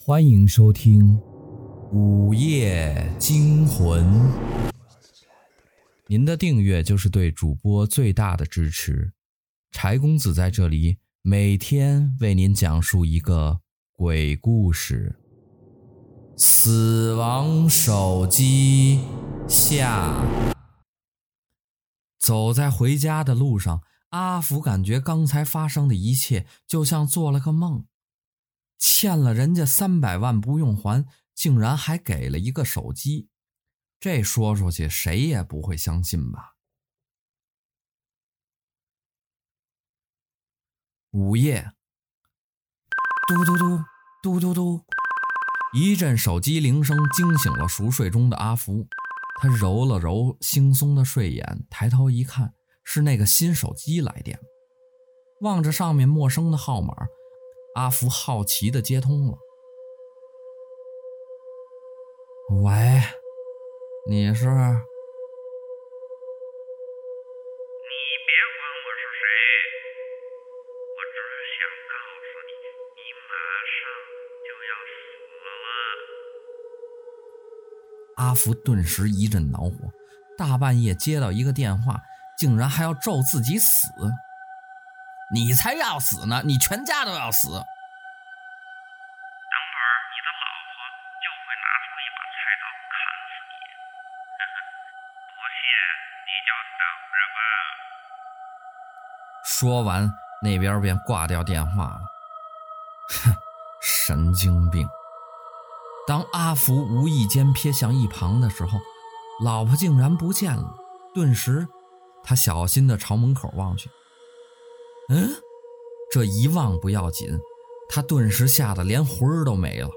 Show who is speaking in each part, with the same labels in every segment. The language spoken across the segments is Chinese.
Speaker 1: 欢迎收听《午夜惊魂》。您的订阅就是对主播最大的支持。柴公子在这里每天为您讲述一个鬼故事。死亡手机下，走在回家的路上，阿福感觉刚才发生的一切就像做了个梦。欠了人家三百万不用还，竟然还给了一个手机，这说出去谁也不会相信吧？午夜，嘟嘟嘟嘟嘟嘟，一阵手机铃声惊醒了熟睡中的阿福，他揉了揉惺忪的睡眼，抬头一看，是那个新手机来电，望着上面陌生的号码。阿福好奇的接通了。喂，你是？你别
Speaker 2: 管我是谁，我只想告诉你，你马上就要死了。
Speaker 1: 阿福顿时一阵恼火，大半夜接到一个电话，竟然还要咒自己死。你才要死呢！你全家都要死。等会儿
Speaker 2: 你的老婆就会拿出一把菜刀砍死你。不信你就等着吧。
Speaker 1: 说完，那边便挂掉电话了。哼，神经病！当阿福无意间瞥向一旁的时候，老婆竟然不见了。顿时，他小心地朝门口望去。嗯，这一望不要紧，他顿时吓得连魂儿都没了。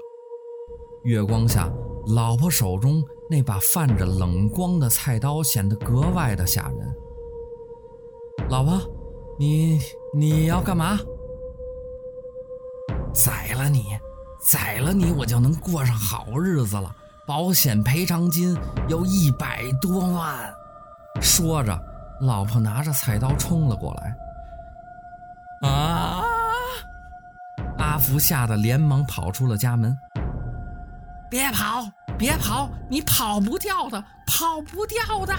Speaker 1: 月光下，老婆手中那把泛着冷光的菜刀显得格外的吓人。老婆，你你要干嘛？宰了你，宰了你，我就能过上好日子了。保险赔偿金有一百多万。说着，老婆拿着菜刀冲了过来。啊！阿福吓得连忙跑出了家门。别跑，别跑，你跑不掉的，跑不掉的！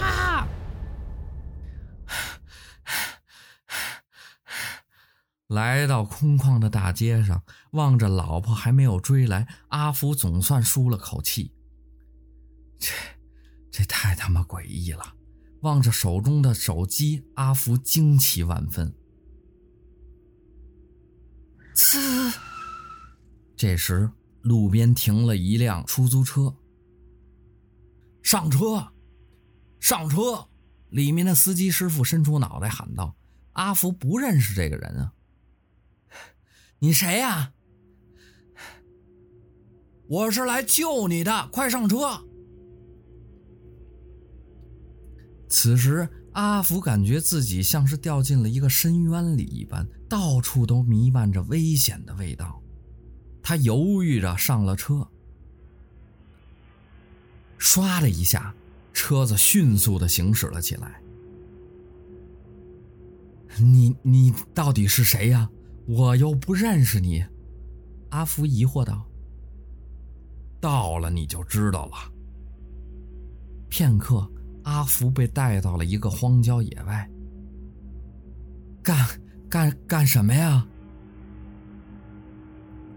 Speaker 1: 来到空旷的大街上，望着老婆还没有追来，阿福总算舒了口气。这，这太他妈诡异了！望着手中的手机，阿福惊奇万分。呲！这时，路边停了一辆出租车。上车，上车！里面的司机师傅伸出脑袋喊道：“阿福不认识这个人啊，你谁呀？我是来救你的，快上车！”此时。阿福感觉自己像是掉进了一个深渊里一般，到处都弥漫着危险的味道。他犹豫着上了车，唰的一下，车子迅速的行驶了起来。你你到底是谁呀？我又不认识你。阿福疑惑道。到了你就知道了。片刻。阿福被带到了一个荒郊野外，干干干什么呀？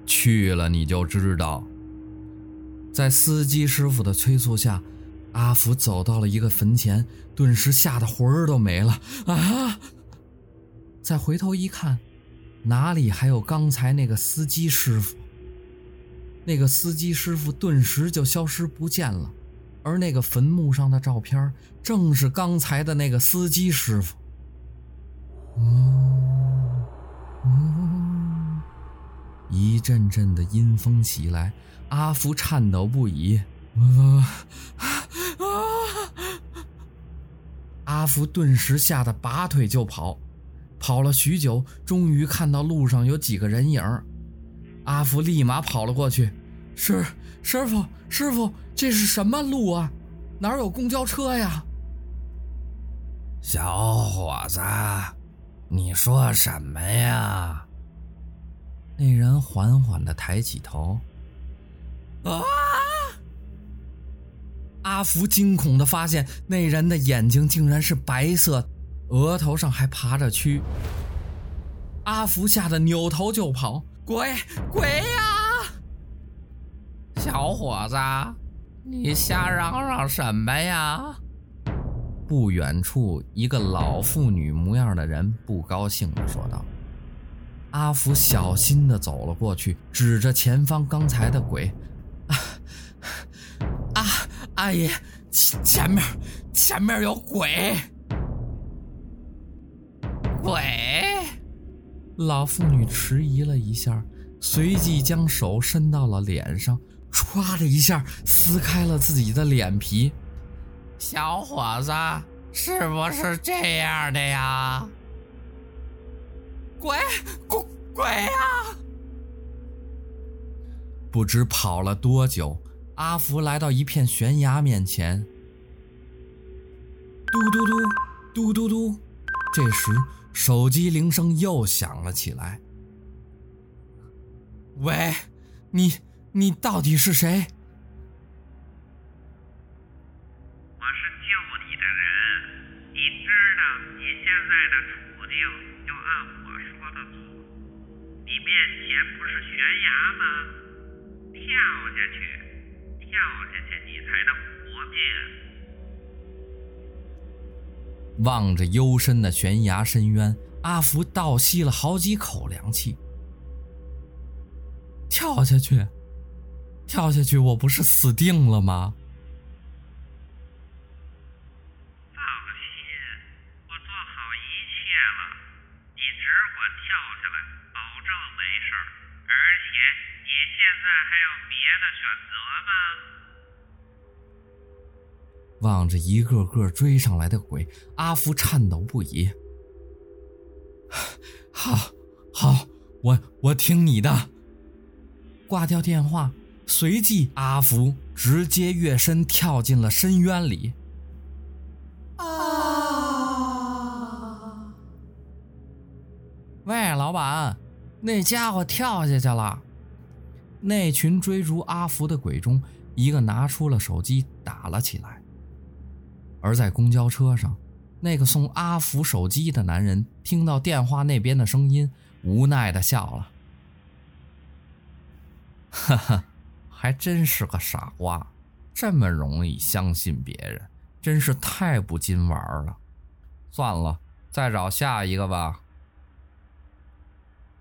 Speaker 1: 去了你就知道。在司机师傅的催促下，阿福走到了一个坟前，顿时吓得魂儿都没了啊！再回头一看，哪里还有刚才那个司机师傅？那个司机师傅顿时就消失不见了。而那个坟墓上的照片，正是刚才的那个司机师傅。嗯阵阵的阴风袭来，阿福颤抖不已。阿福顿时吓得拔腿就跑，跑了许久，终于看到路上有几个人影。阿福立马跑了过去。师师傅，师傅。这是什么路啊？哪有公交车呀？
Speaker 3: 小伙子，你说什么呀？
Speaker 1: 那人缓缓的抬起头，啊！阿福惊恐的发现，那人的眼睛竟然是白色，额头上还爬着蛆。阿福吓得扭头就跑，鬼鬼呀！
Speaker 3: 小伙子，你瞎嚷嚷什么呀？
Speaker 1: 不远处，一个老妇女模样的人不高兴的说道。阿福小心地走了过去，指着前方刚才的鬼。啊啊阿姨，前前面，前面有鬼！
Speaker 3: 鬼！
Speaker 1: 老妇女迟疑了一下，随即将手伸到了脸上，唰的一下撕开了自己的脸皮。
Speaker 3: 小伙子，是不是这样的呀？
Speaker 1: 鬼鬼鬼啊！不知跑了多久。阿福来到一片悬崖面前，嘟嘟嘟，嘟嘟嘟。这时，手机铃声又响了起来。喂，你你到底是谁？
Speaker 2: 我是救你的人，你知道你现在的处境，就按我说的做。你面前不是悬崖吗？跳下去。跳下去，你才能活命。
Speaker 1: 望着幽深的悬崖深渊，阿福倒吸了好几口凉气。跳下去，跳下去，我不是死定了
Speaker 2: 吗？下来，保证没事。而且你现在还有别的选择吗。
Speaker 1: 望着一个个追上来的鬼，阿福颤抖不已。好，好，我我听你的。挂掉电话，随即阿福直接跃身跳进了深渊里。老板，那家伙跳下去了。那群追逐阿福的鬼中，一个拿出了手机打了起来。而在公交车上，那个送阿福手机的男人听到电话那边的声音，无奈地笑了：“哈哈，还真是个傻瓜，这么容易相信别人，真是太不经玩了。算了，再找下一个吧。”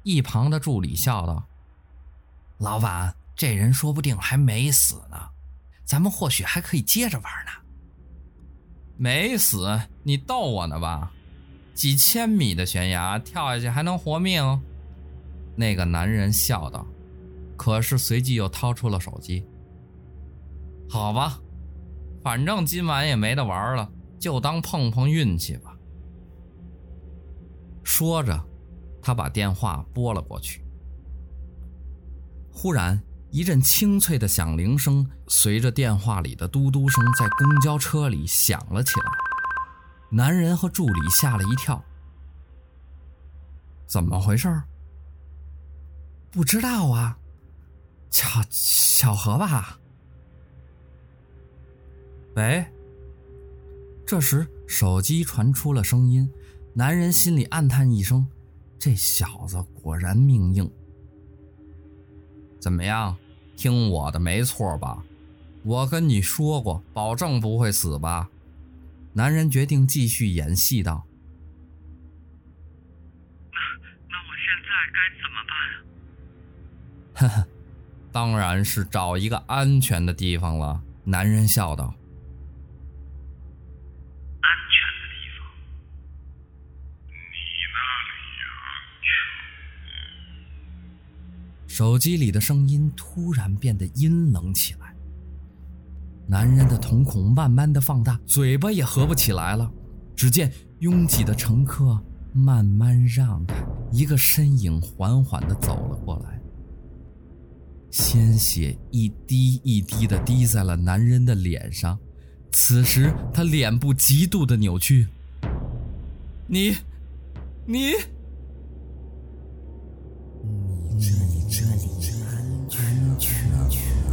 Speaker 1: 一旁的助理笑道。老板，这人说不定还没死呢，咱们或许还可以接着玩呢。没死？你逗我呢吧？几千米的悬崖跳下去还能活命？那个男人笑道，可是随即又掏出了手机。好吧，反正今晚也没得玩了，就当碰碰运气吧。说着，他把电话拨了过去。忽然，一阵清脆的响铃声随着电话里的嘟嘟声在公交车里响了起来。男人和助理吓了一跳。怎么回事？不知道啊，巧巧合吧？喂。这时，手机传出了声音，男人心里暗叹一声：这小子果然命硬。怎么样？听我的没错吧？我跟你说过，保证不会死吧？男人决定继续演戏道：“
Speaker 2: 那那我现在该怎么办？”
Speaker 1: 呵呵，当然是找一个安全的地方了。男人笑道。手机里的声音突然变得阴冷起来，男人的瞳孔慢慢的放大，嘴巴也合不起来了。只见拥挤的乘客慢慢让开，一个身影缓缓的走了过来，鲜血一滴一滴的滴在了男人的脸上。此时他脸部极度的扭曲，你，你。去。